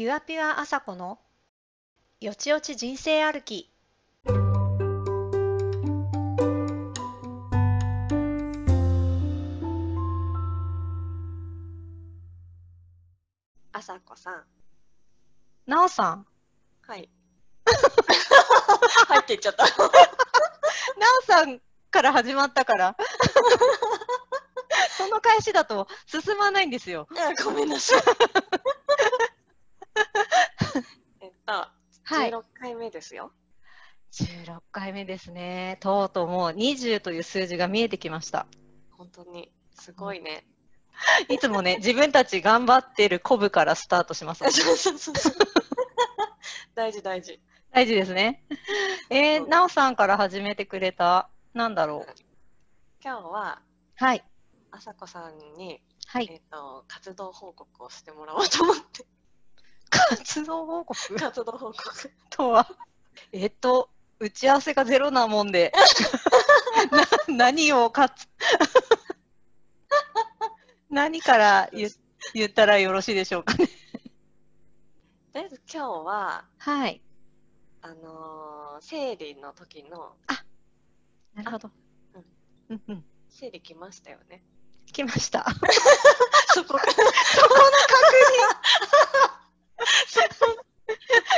ピュアピュア朝子のよちよち人生歩きあさこさん。なおさんはい。入っていっちゃった。なおさんから始まったから その返しだと進まないんですよあごめんなさい。えっと、はい。16回目ですよ。16回目ですね。とうとうもう20という数字が見えてきました。本当に、すごいね。いつもね自分たち頑張ってるコブからスタートします。そうそうそうそう。大事大事。大事ですね。えー、う。んなおさんから始めてくれたなんだろう？今日は、はい。あさこさんに、はい。えっと、活動報告をしてもらおうと思って。活動報告？活動報告。とは、えっと、打ち合わせがゼロなもんで、な何をかつ、何から言言ったらよろしいでしょうかね。とりあえず今日は、はい。あのー生理の時の、なるほど。うんうん。生理来ましたよね。来ました。そこ。そこの確認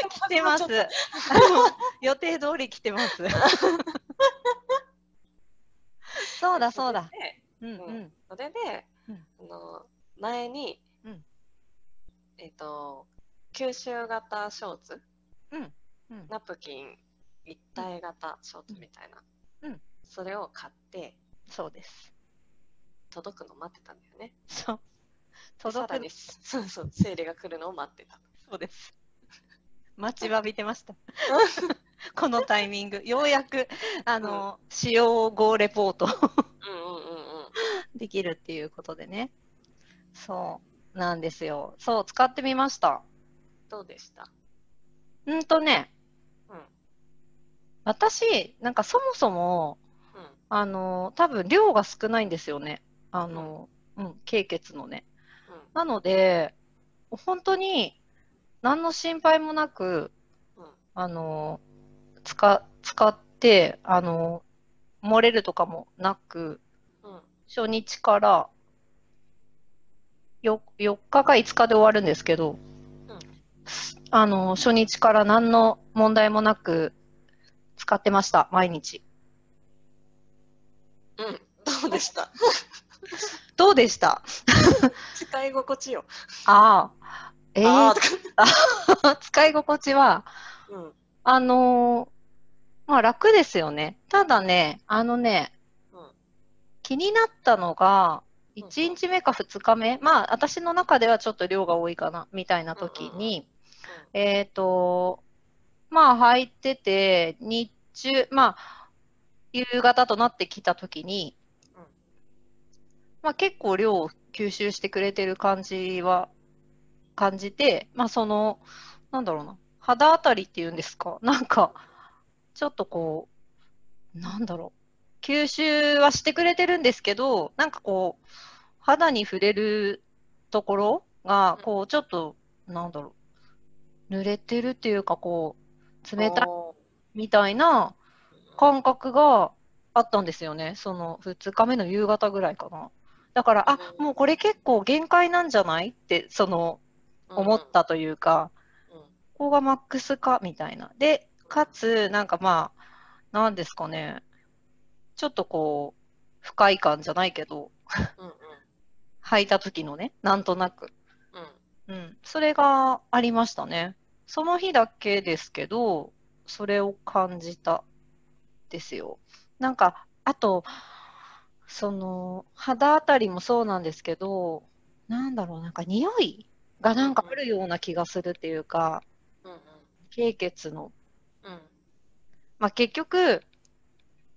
来てます。予定通り来てます。そうだそうだ。でうんうん。それで、うんあの前に、うんえっ、と吸収型ショーツ、うんうんナプキン一体型ショーツみたいな、うんそれを買ってそうです。届くの待ってたんだよね。そう。で届くさらにそうそう生理が来るのを待ってた。そうです。待ちわびてました。このタイミング、ようやく、あの、使用後レポートうんうんうんうん。できるっていうことでね。そう、なんですよ。そう、使ってみました。どうでした？うんとね、うん私、なんかそもそも、うんあの、多分量が少ないんですよね。あの、うん、経血のね。なので、本当に何の心配もなく、うんあの、使、使って、あの、漏れるとかもなく、うんうん初日からよ4日か5日で終わるんですけど、うんあの、初日から何の問題もなく使ってました、毎日。うん。どうでした？どうでした？使い心地よ。ああ、えあー。ー、使い心地は、うん。あのーまあ楽ですよね。ただね、あのね、うん。気になったのが、うん1日目か2日目、まあ私の中ではちょっと量が多いかな、みたいな時に、えっと、まあ入ってて、日中、まあ、夕方となってきた時にうん、まあ結構量を吸収してくれてる感じは感じて、まあその、なんだろうな、肌あたりっていうんですか、なんか、ちょっとこう、なんだろう、吸収はしてくれてるんですけど、なんかこう、肌に触れるところが、こう、ちょっと、なんだろう、濡れてるっていうか、こう、冷たいおみたいなー感覚があったんですよね。その2日目の夕方ぐらいかな。だから、あ、うんもうこれ結構限界なんじゃない？って、その、思っ。たというか、うんうんここがマックスかみたいな。で、かつ、なんかまあ、なんですかね、ちょっとこう、不快感じゃないけど、うんうん履いた時のね、なんとなく。うんうん、それがありましたね。その日だけですけど、それを感じたですよ。なんか、あと、その、肌あたりもそうなんですけど、なんだろう、なんか匂いがなんかあるような気がするっていうか、うん経血の。うんまあ結局、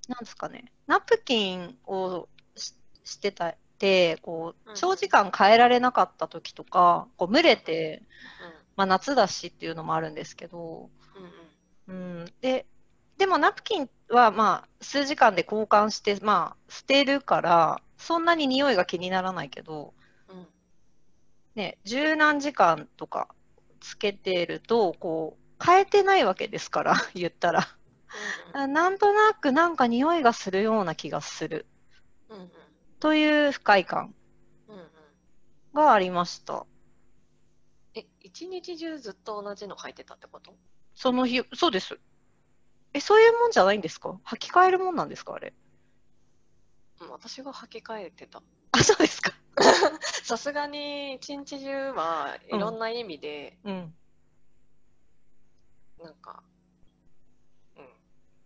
なんですかね、ナプキンをししてたって、こう、うん。長時間変えられなかった時とか、こう、蒸れて、うん。まあ夏だしっていうのもあるんですけど、うんうん。うん、で、でもナプキンはまあ数時間で交換して、まあ捨てるから、そんなに匂いが気にならないけど、うんね、十何時間とかつけてると、こう、変えてないわけですから、言ったら。なんとなくなんか匂いがするような気がするという不快感がありました。え、一日中ずっと同じの履いてたってこと？その日、そうです。え、そういうもんじゃないんですか？履き替えるもんなんですかあれ？うん私が履き替えてた。あ、そうですか。さすがに一日中はいろんな意味で、うん。なんか、うん。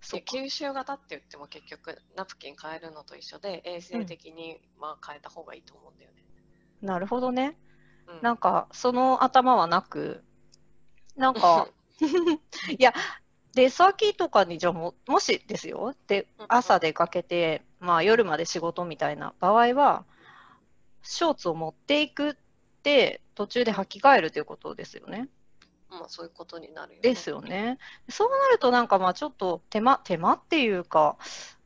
そうか。で吸収型って言っても結局ナプキン変えるのと一緒で衛生的にまあ変えた方がいいと思うんだよね。なるほどね。うん、なんか、その頭はなく、なんか、いや、出先とかに、じゃあも、もしですよ、でうん、朝出かけて、まあ夜まで仕事みたいな場合は、ショーツを持っていくって、途中で履き替えるということですよね。まあそういうことになるよね。ですよね。そうなるとなんかまあちょっと手間、手間っていうか、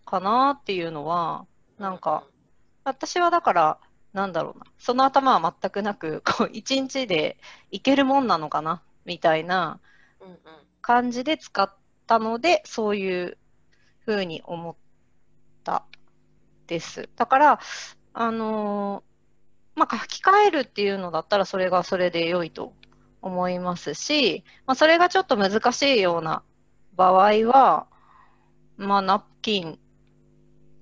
かなっていうのは、なんか、私はだから、なんだろうな、その頭は全くなく、こう、一日でいけるもんなのかな、みたいな感じで使ったので、そういうふうに思ったです。だから、あのーまあ、書き換えるっていうのだったら、それがそれで良いと思いますし、まあ、それがちょっと難しいような場合は、まあ、ナプキン、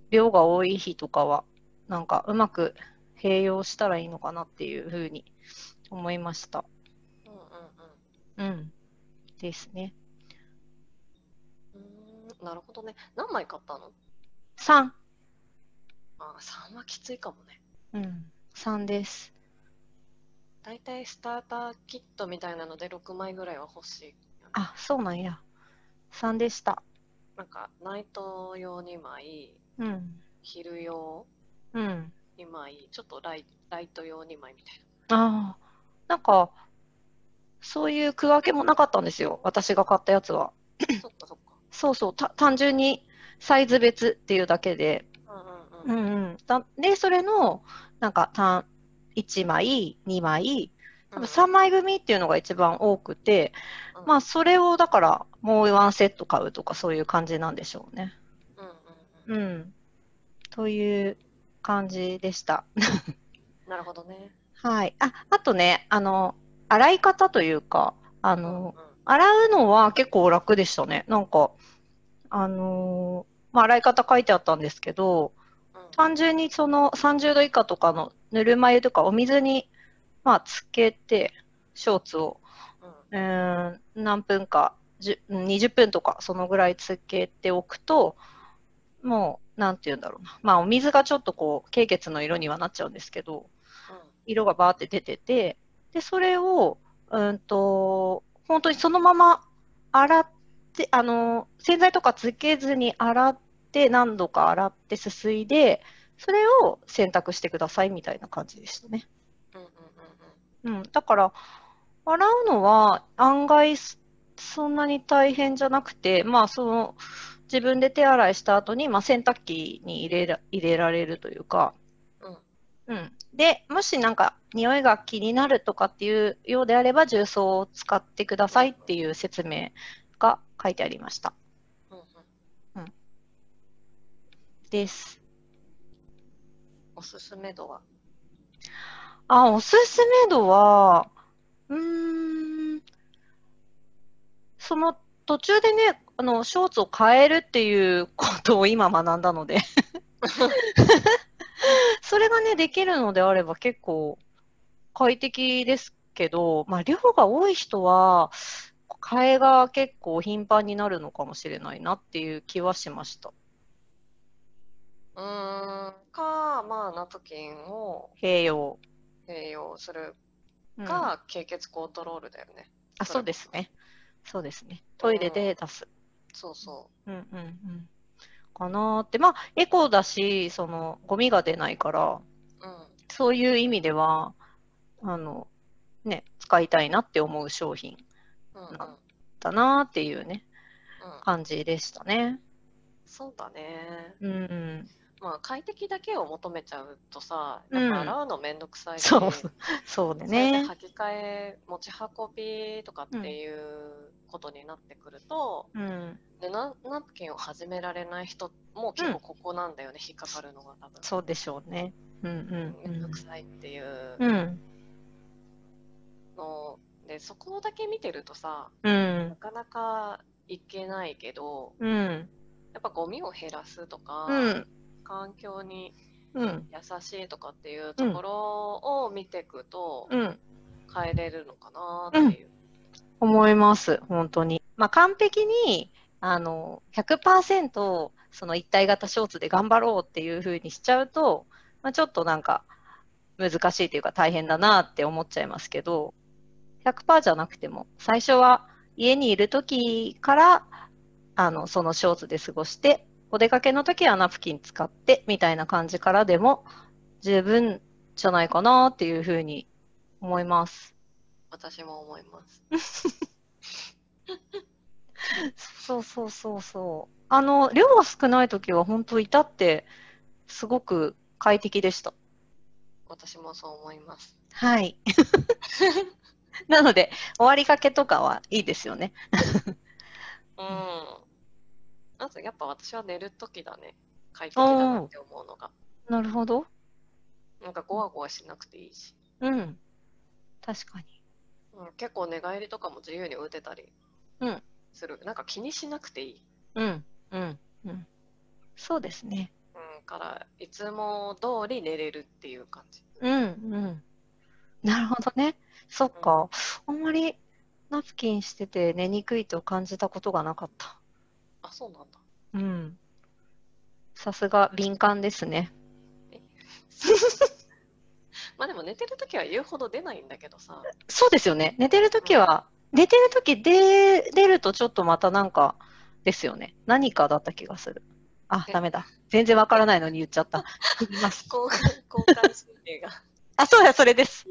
量が多い日とかは、なんかうまく併用したらいいのかなっていうふうに思いました。うんうんうんうん。ですね。うーんなるほどね。何枚買ったの？3。あ3はきついかもね。うん。3です。だいたいスターターキットみたいなので6枚ぐらいは欲しい。あ、そうなんや。3でした。なんかナイト用2枚、うん。昼用うん。2枚、ちょっとライライト用2枚みたいああ。なんか、そういう区分けもなかったんですよ。私が買ったやつは。な。そっかそっか。そうそう。た単純にサイズ別っていうだけで。うんで、それの、なんか、単1枚、2枚、多分3枚組っていうのが一番多くて、うんまあ、それをだから、もうワンセット買うとか、そういう感じなんでしょうね。うんうんうん。うん。という感じでした。なるほどね。はい。あ、あとね、あの、洗い方というか、あうんうんの、洗うのは結構楽でしたね。なんか、あのーまあ、洗い方書いてあったんですけど、うん単純にその30度以下とかのぬるま湯とかお水に、まあ、つけて、ショーツを、うんうーん、何分か、じゅうん20分とか、そのぐらいつけておくと、もう、なんて言うんだろうな。まあ、お水がちょっとこう、経血の色にはなっちゃうんですけど、色がバーって出てて、で、それを、うんと、本当にそのまま洗って、あの、洗剤とかつけずに洗って、何度か洗ってすすいで、それを洗濯してくださいみたいな感じでしたね。うんうんうんうん。だから、洗うのは案外そそんなに大変じゃなくて、まあ、その、自分で手洗いした後に、まあ、洗濯機に入れら入れられるというか、うんうん。で、もしなんか匂いが気になるとかっていうようであれば、重曹を使ってくださいっていう説明が書いてありました。うんうんです。おすすめ度は？あ、おすすめ度は、うーん、その途中でね、あの、ショーツを変えるっていうことを今学んだので、それがね、できるのであれば結構快適ですけど、まあ、量が多い人は、替えが結構頻繁になるのかもしれないなっていう気はしました。うーんかまあナプキンを併用。併用するうんか、経血コントロールだよねあ、そうですね。そうですね。トイレで出す。そうそうんうんうん。かなーって。まあ、エコだし、その、ゴミが出ないから、ううんそういう意味では、あの、ね、使いたいなって思う商品うんうんなだなーっていうね、うん感じでしたね。そうだねうんうん。まあ快適だけを求めちゃうとさ、うんやっぱ洗うのめんどくさいし、そうそうでそれでね。履き替え、持ち運びとかっていうことになってくると、うん。でナナプキンを始められない人も結構ここなんだよね、引っかかるのが多分。そうでしょうね。うんうんめんどくさいっていううん。うん。ので、そこだけ見てるとさ、うんな。かなかいけないけど、うん。やっぱゴミを減らすとか、うん。環境にうん。優しいとかっていうところを見ていくとうん。変えれるのかなっていう。思います、本当に。まあ、完璧に、あの、100%その一体型ショーツで頑張ろうっていう風にしちゃうと、まあ、ちょっとなんか難しいというか大変だなって思っちゃいますけど、100%じゃなくても、最初は家にいる時から、あの、そのショーツで過ごして、お出かけの時はナプキン使って、みたいな感じからでも十分じゃないかなっていう風に思います。私も思います。そうそうそうそう。あの、量が少ないときは本当いたって、すごく快適でした。私もそう思います。はい。なので、終わりかけとかはいいですよね。うん。あとやっぱ私は寝るときだね。快適だなって思うのが。なるほど。なんかゴワゴワしなくていいし。うん。確かに。うん、結構寝返りとかも自由に打てたりうんする。なんか気にしなくていい。うん。うん。うん。そうですね。うん、からいつも通り寝れるっていう感じ。うん。うん。なるほどね。そっか。あんまりナプキンしてて寝にくいと感じたことがなかった。あ、そうなんだ。うん。さすが敏感ですね。まあでも寝てるときは言うほど出ないんだけどさ。そうですよね。寝てるときは、寝てるときで出るとちょっとまたなんかですよね。何かだった気がする。あ、え？ダメだ。全然わからないのに言っちゃった。言います。交感交感神経が あ、そうだ、それです。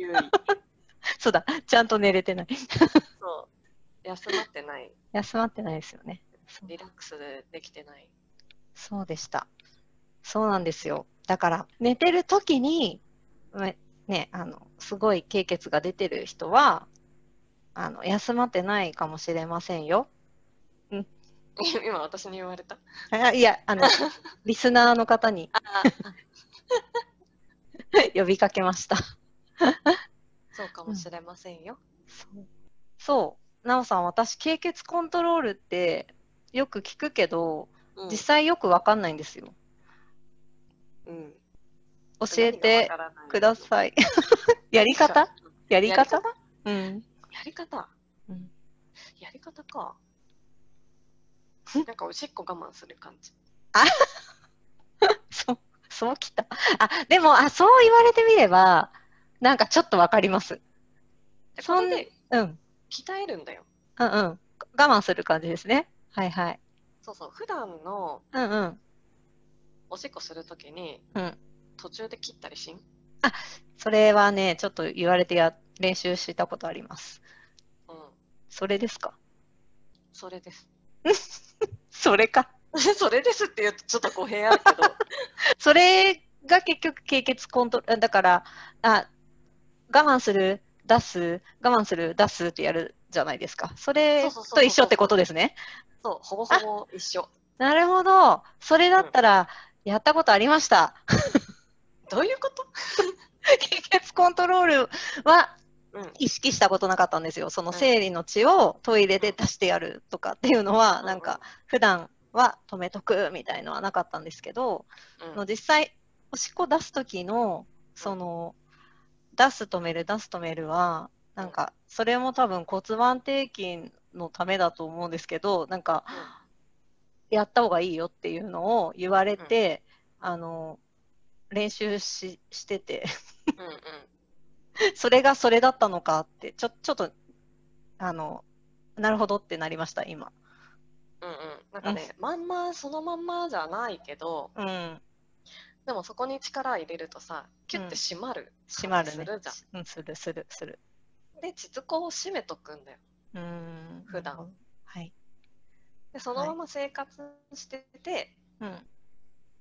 そうだ、ちゃんと寝れてない。そう。休まってない。休まってないですよね。リラックスでできてない。そうでした。そうなんですよ。だから、寝てるときに、ねね、あの、すごい経血が出てる人は、あの、休まってないかもしれませんよ。今私に言われた。あいや、あの、リスナーの方にあ 呼びかけました。そうかもしれませんよ。そう。そう。なおさん、私、経血コントロールってよく聞くけど、うん実際よくわかんないんですよ。うん、教えてくだい。さい。やり方？やり方？方？うん。やり方？うんやり方か。なんかおしっこ我慢する感じ。そう、そうきた。あ、でも、あ、そう言われてみれば、なんかちょっとわかります。でそんでうん。鍛えるんだよ。うんうん。我慢する感じですね。はいはい。そうそう。普段のうんうん。おしっこするときにうん。途中で切ったりしん？それはね、ちょっと言われてや、練習したことあります。うん。それですか？それです。それか。それですって言うとちょっと語弊あるけど。それが結局、経血コントロール、だから、あ、我慢する、出す、我慢する、出すってやるじゃないですか。それと一緒ってことですね。そう、ほぼほぼ一緒。なるほど。それだったら、やったことありました。どういうこと？経血コントロールはうん。意識したことなかったんですよ。その生理の血をトイレで出してやるとかっていうのは、うんなんか、普段は止めとくみたいのはなかったんですけど、うんの実際、おしっこ出す時の、その、出す止める、出す止めるは、なんか、それも多分骨盤底筋のためだと思うんですけど、なんか、やった方がいいよっていうのを言われて、あの、練習ししてて、うんうん。それがそれだったのかって、ちょ、ちょっと、あの、なるほどってなりました、今。うんうん。なんかね、まんまそのまんまじゃないけど、うん。でもそこに力入れるとさ、キュッて締まる。閉まるね。するじゃうん、する、する、する。ん。で、膣口を締めとくんだよ。うーん。普段。はい。で、そのまま生活してて、うん。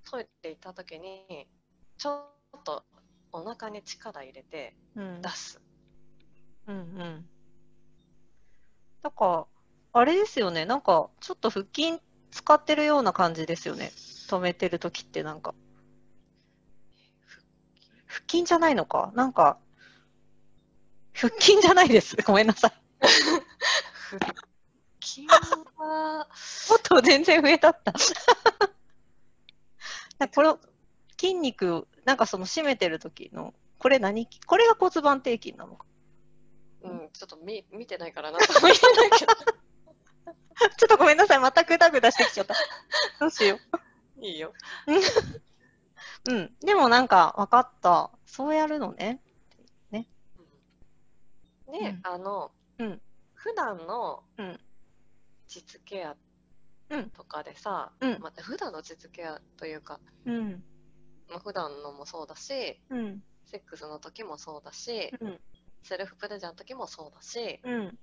トイレ行った時にちょっとお腹に力入れてうん出す。うんうん。だから、あれですよね。なんか、ちょっと腹筋使ってるような感じですよね。止めてるときってなんか。腹筋じゃないのかなんか、腹筋じゃないです。ごめんなさい。腹筋はもっと全然上だった。これ、筋肉、なんかその締めてる時の、これ何？筋これが骨盤底筋なのか。うん、ちょっと見見てないからなとも言えないけど。ちょっとごめんなさい。またグダグダしてきちゃった。どうしよう。いいよ。うん。でもなんか分かった。そうやるのね。で、うんあの、うん普段のうん実ケアうんとかでさ、うんまあ、普段の実ケアというか、うん。まあ、普段のもそうだし、うん。セックスの時もそうだし、うんセルフプレジャーの時もそうだし、うん。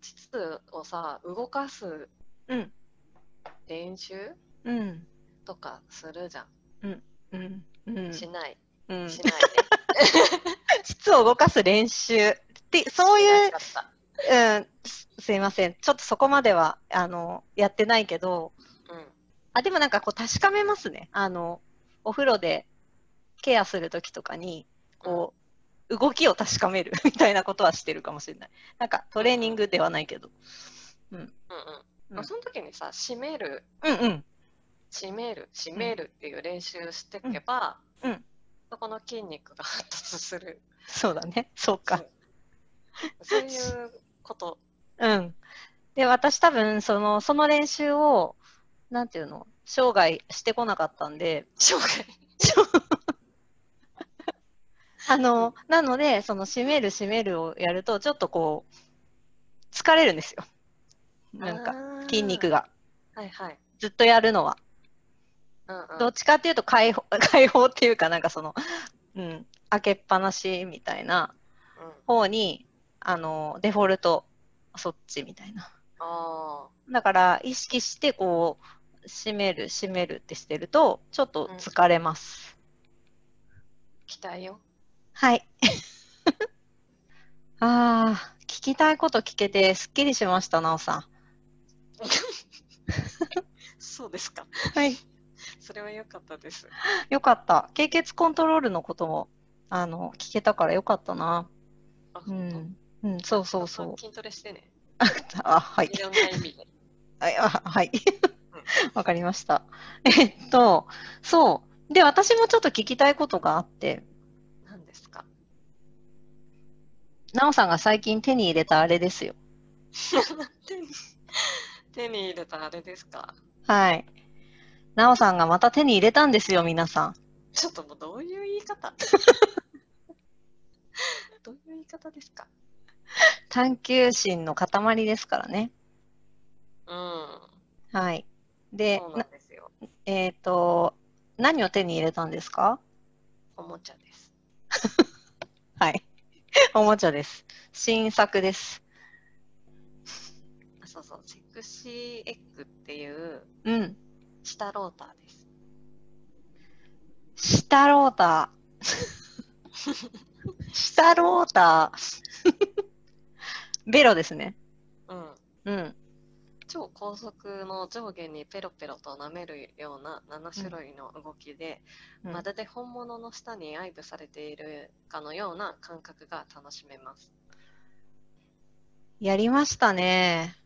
膣をさ、動かすうん。練習うん。とかするじゃん。うん。うん。しない。うん。しないね。膣を動かす練習って、そういううん、すすいません。ちょっとそこまでは、あの、やってないけど、うん。あ、でもなんかこう確かめますね。あの、お風呂でケアするときとかに、こう、動きを確かめる みたいなことはしてるかもしれない。なんかトレーニングではないけど。うんうん。その時にさ、締める、うんうん。締める、締めるっていう練習していけば、うんうんそこの筋肉が発達する。そうだね。そうか。そういうこと。うん。で、私多分、その、その練習を、なんていうの、生涯してこなかったんで、生涯。あの、なので、その、締める締めるをやると、ちょっとこう、疲れるんですよ。なんか、か筋肉。が。はいはい。ずっとやるのは。うんうん。どっちかっていうと解放、解放っていうかなんかその、うん、開けっぱなしみたいなうん、方に、あの、デフォルト、そっちみたいな。あだから、意識してこう、閉める、閉めるってしてると、ちょっと疲れます。ー期待よ。はい。ああ、聞きたいこと聞けてすっきりしました、なおさ そうですか。ん。はい。それは良かったです。よかった。経血コントロールのことも、あの、聞けたからよかったな。あ、う本ん。うん、当そうそうそう。筋トレしてね。あ、はいい。ろんな意味で。はい、あはい。わかりました。えっと、そう。で、私もちょっと聞きたいことがあって、何ですか？なおさんが最近手に入れたあれですよ。手に手に入れたあれですか？はい。なおさんがまた手に入れたんですよ、皆さん。ちょっともうどういう言い方？どういう言い方ですか？探求心の塊ですからね。うん。はい。でそう、なんですよ。なえっ、と、何を手に入れたんですか？おもちゃです。はい。おもちゃです。新作です。あそうそう、セクシーエッグっていううん。下ローターです。下ローター。下ローター。ベロですね。うん。うん。超高速の上下にペロペロと舐めるような7種類の動きで、うんまるで本物の舌に愛撫されているかのような感覚が楽しめます。やりましたね。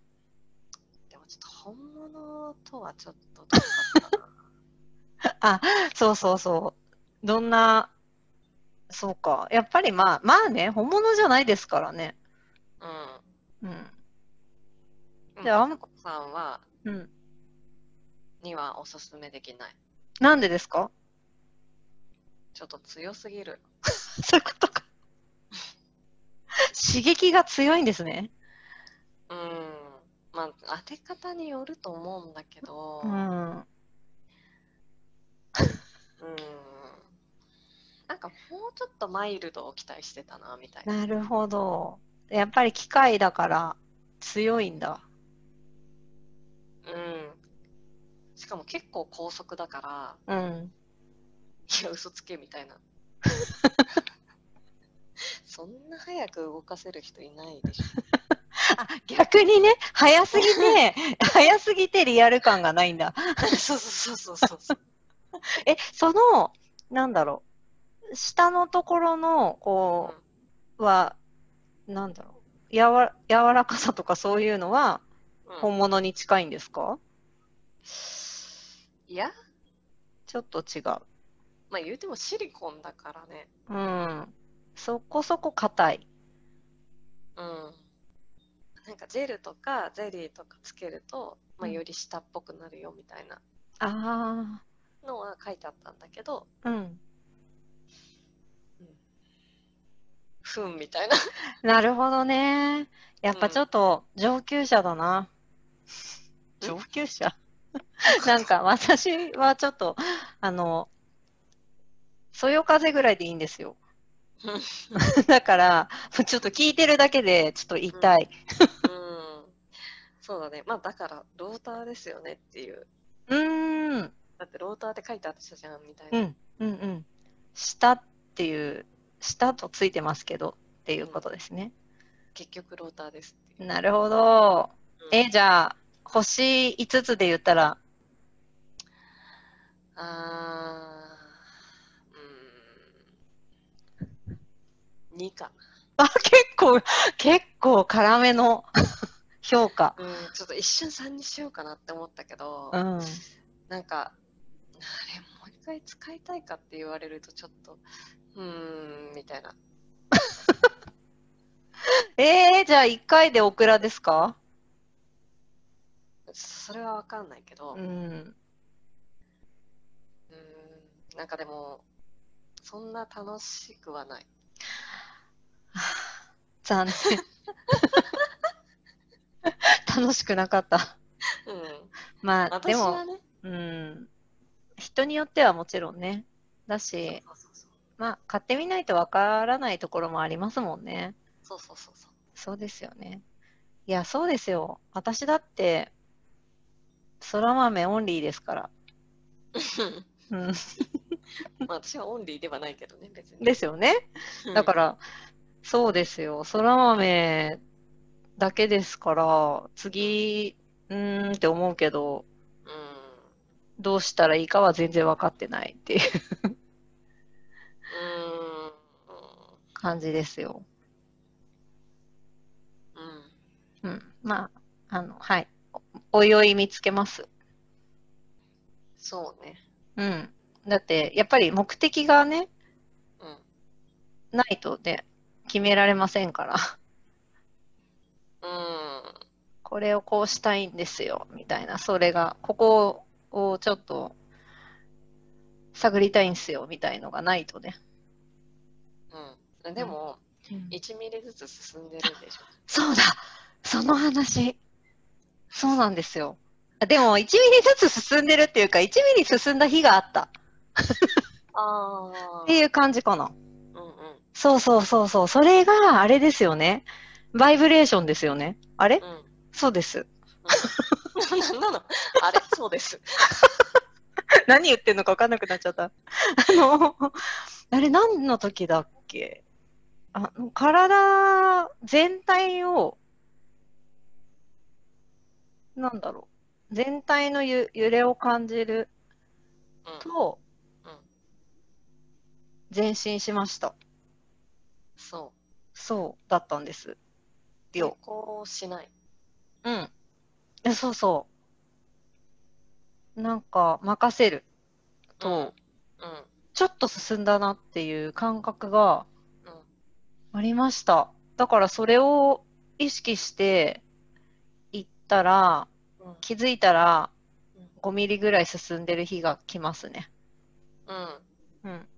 ちょっと本物とはちょっとどうかったな。そうそうそう。どんな、そうか。やっぱりまあ、まあね、本物じゃないですからね。うん。うん。であんあさんは、うん。にはおすすめできない。なんでですか？ちょっと強すぎる。そういうことか。刺激が強いんですね。うん。まあ、当て方によると思うんだけど、ううん。ん。なんかもうちょっとマイルドを期待してたな、みたいな。なるほど。やっぱり機械だから強いんだ。うん。しかも結構高速だから、うん。いや、嘘つけみたいな。そんな早く動かせる人いないでしょ。あ、逆にね、早すぎて、早すぎてリアル感がないんだ。そうそうそうそうそう。え、その、なんだろう、下のところの、こう、は、なんだろう、やわ、柔らかさとかそういうのはうん本物に近いんですか？いや、ちょっと違う。まあ言うてもシリコンだからね。うん。そこそこ硬い。うん。なんかジェルとかゼリーとかつけると、まあ、うんより下っぽくなるよみたいなあのは書いてあったんだけど、あ、うん。ふんみたいな。なるほどね。やっぱちょっと上級者だな。上級者？なんか私はちょっと、あの、そよ風ぐらいでいいんですよ。だから、ちょっと聞いてるだけでちょっと痛い。うん。そうだね。まあだから、ローターですよねっていう。うーん。だってローターって書いてあったじゃんみたいな。うん、うん、うん。下っていう、下とついてますけどっていうことですね。結局ローターです。なるほど。うんえ、じゃあ、星5つで言ったら、あー、うーん。2かあ、結構、結構辛めの 評価。な。うん、ちょっと一瞬3にしようかなって思ったけど、うん。なんか、あれ、もう一回使いたいかって言われるとちょっと、うーん、みたいな。えー、じゃあ1回でオクラですか？それはわかんないけど、う。うんーん、なんかでも、そんな楽しくはない。残念。楽しくなかった。うん。まあ、でもうん。人によってはもちろんね。だし。まあ、買ってみないとわからないところもありますもんね。そうそうそうそう。そうですよね。いや、そうですよ。私だって、そら豆オンリーですから。うん。まあ私はオンリーではないけどね、別に。ですよね。だから、そうですよ。そら豆だけですから、次、うーんって思うけど、ら、うん。どうしたらいいかは全然分かってないっていううーん。感じですよ。うん。うん。まあ、あの、はい。おおいおい見つけます。そうね。うん。だって、やっぱり目的がね、うん。ないとね、決められませんから。うん。これをこうしたいんですよ、みたいな。それが、ここをちょっと探りたいんですよ、みたいのがないとね。うん。でも、うん1ミリずつ進んでるでしょ。そうだその話。そうなんですよ。でも、1ミリずつ進んでるっていうか、1ミリ進んだ日があったああっていう感じかな。そうそうそうそう。それが、あれですよね。バイブレーションですよね。あれ？うん。そうです。なんなのあれ？そうです。何言ってんのか分かんなくなっちゃった。あの、あれ何の時だっけ？あの体全体を、なんだろう。全体のゆ揺れを感じるうん。とうん、前進しました。そう。そうだったんです。抵よ。抗しない。うん。えそうそう。なんか、任せると、うん。ちょっと進んだなっていう感覚がうん。ありました。だからそれを意識していったら、うん。気づいたらうん5ミリぐらい進んでる日が来ますね。うん。うん。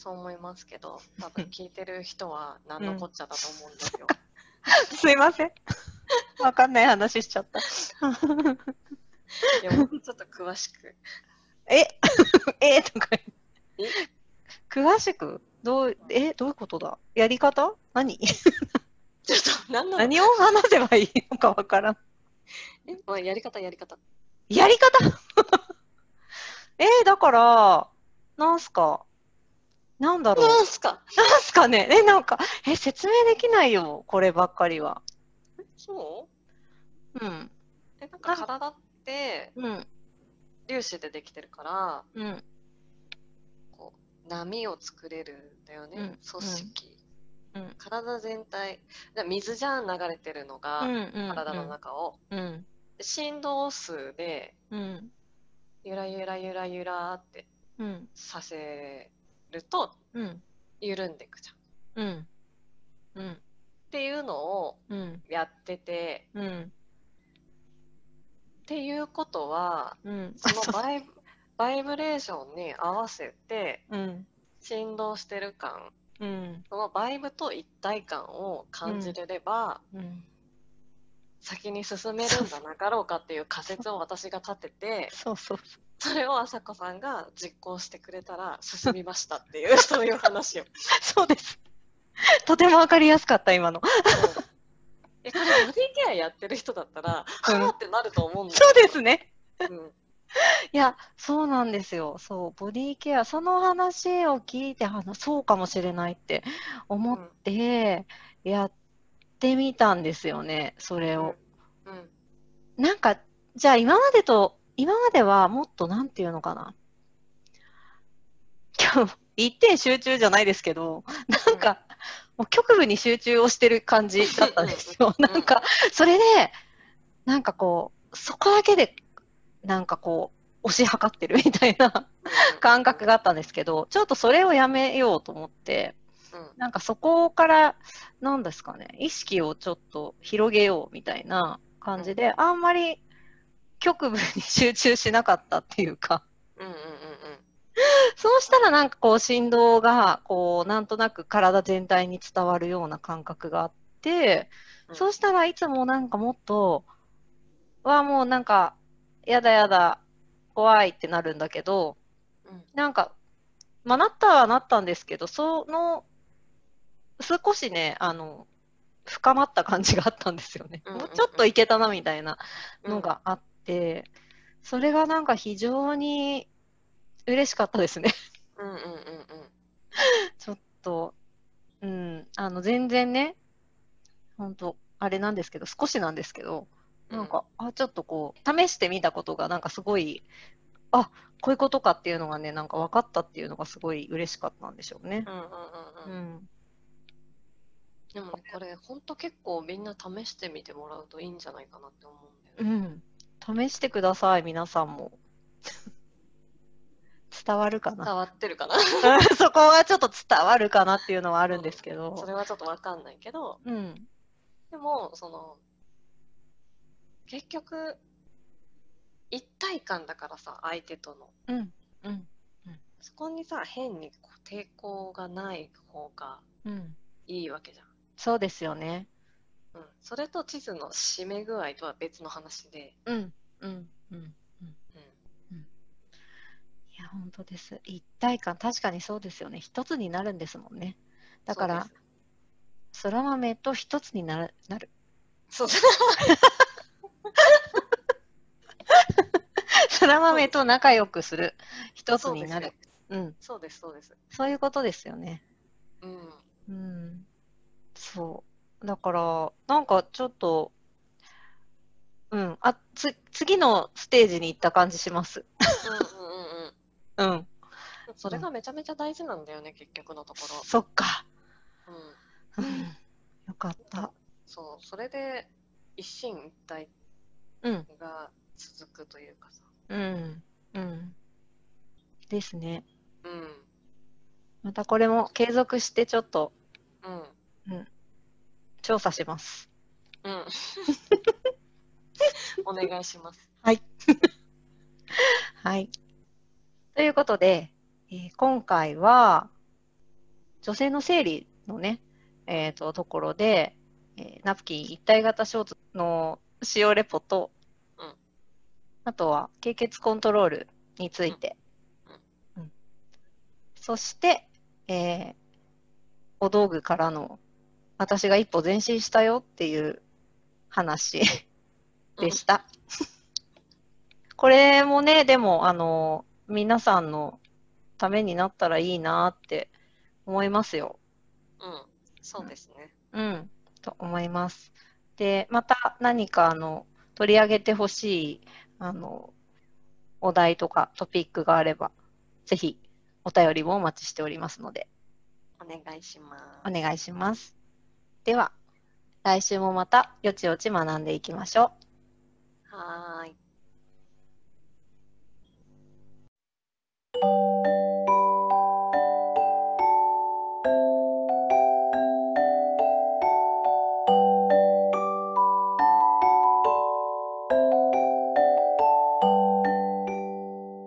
そう思いますけど、多分聞いてる人は何のこっちゃだと思うんですよ。すいません。わかんない話しちゃった。いや、もうちょっと詳しく。え？え？とかえ？詳しく？どう、え、どういうことだ？やり方？何？ちょっと、何何を話せばいいのかわからん。え、まあ、やり方、やり方。やり方？え？ー、だから、なんすか、なんだろう。なんすか？なんすかね？え、なんか、え、説明できないよ、こればっかりは。そう？うん。え、なんか体ってうん。粒子でできてるから、うん。こう、波を作れるんだよね、うん組織。うん。体全体、で水じゃん流れてるのが、うん。体の中を。うん。で振動数で、うん。ゆらゆらゆらゆらってうん。させると、うん。緩んでいくじゃん。っうん。うん。ていうのをうん。やってて、うん。っていうことは、うん。そのバイブ バイブレーションに合わせてうん。振動してる感、うん。そのバイブと一体感を感じれれば、うん。先に進めるんじゃなかろうかっていう仮説を私が立てて、そうそうそれを朝子さんが実行してくれたら進みましたっていう、そういう話を。そうです。とてもわかりやすかった、今の。え、これボディケアやってる人だったら、うんってなると思うんだよそうですね。うんいや、そうなんですよ。そう、ボディケア、その話を聞いて、あのそうかもしれないって思って、やってみたんですよね、それを。うん。なんか、じゃあ今までと、今まではもっとなんていうのかな。今日、一点集中じゃないですけど、なんか、もう局部に集中をしてる感じだったんですよ。うんなんか、それで、なんかこう、そこだけで、なんかこう、押し量ってるみたいな感覚があったんですけど、ちょっとそれをやめようと思って、うんなんかそこから、なんですかね、意識をちょっと広げようみたいな感じで、あんまり局部に集中しなかったっていうか、うんうんうん。そうしたらなんかこう振動が、こう、なんとなく体全体に伝わるような感覚があって、うん。そうしたらいつもなんかもっと、わあもうなんか、やだやだ、怖いってなるんだけど、うん。なんか、まあ、なったはなったんですけど、その、少しね、あの、深まった感じがあったんですよね。もうちょっといけたなみたいなうんのがあって、それがなんか非常に嬉しかったですね。うんうんうんうん ちょっと、うん、あの、全然ね、本当あれなんですけど、少しなんですけど、なんか、あ、ちょっとこう、試してみたことが、なんかすごい、あ、こういうことかっていうのがね、なんか分かったっていうのがすごい嬉しかったんでしょうね。うんうんうんううんん。でもねこれ本当結構みんな試してみてもらうといいんじゃないかなって思うんだうよね。ん。試してください、皆さんも。伝わるかな？伝わってるかな？そこはちょっと伝わるかなっていうのはあるんですけそど。れはちょっとわかんないけど、うん。でも、その、結局、一体感だからさ、相手との。うん。うん。そこにさ、変にこう抵抗がない方がうん。いいわけじゃん。そうですよね。うん。それと地図の締め具合とは別の話で、うん。うん。うん。うん。いや、本当です。一体感、確かにそうですよね。一つになるんですもんね。だからそら豆と一つになる。なる。そう そら豆と仲良くする。一つになるそうん。そうです、そうです。そういうことですよね。うん。うん。そう。だから、なんかちょっと、うん。あ、つ、次のステージに行った感じします。うんうんうんうん。うん。それがめちゃめちゃ大事なんだよね、結局のとこそっか。ろ。うん。うん。よかった。そう、それで一進一退うん。が続くというかさ。うん。うん。ですね。うん。またこれも継続してちょっとうん。調査します。うん。お願いします。はい。はい。ということで、えー今回は、女性の生理のね、えっ、と、ところで、えーナプキン一体型ショーツの使用レポと、うんあとは、経血コントロールについて、うんうんそして、えーお道具からの、私が一歩前進したよっていう話でした。これもね、でも、あの、皆さんのためになったらいいなって思いますよ。うん。そうですね。うん、と思います。で、また何かあの取り上げてほしいあのお題とかトピックがあれば、ぜひお便りもお待ちしておりますので、お願いします。お願いします。では、来週もまたよちよち学んでいきましょう。はい。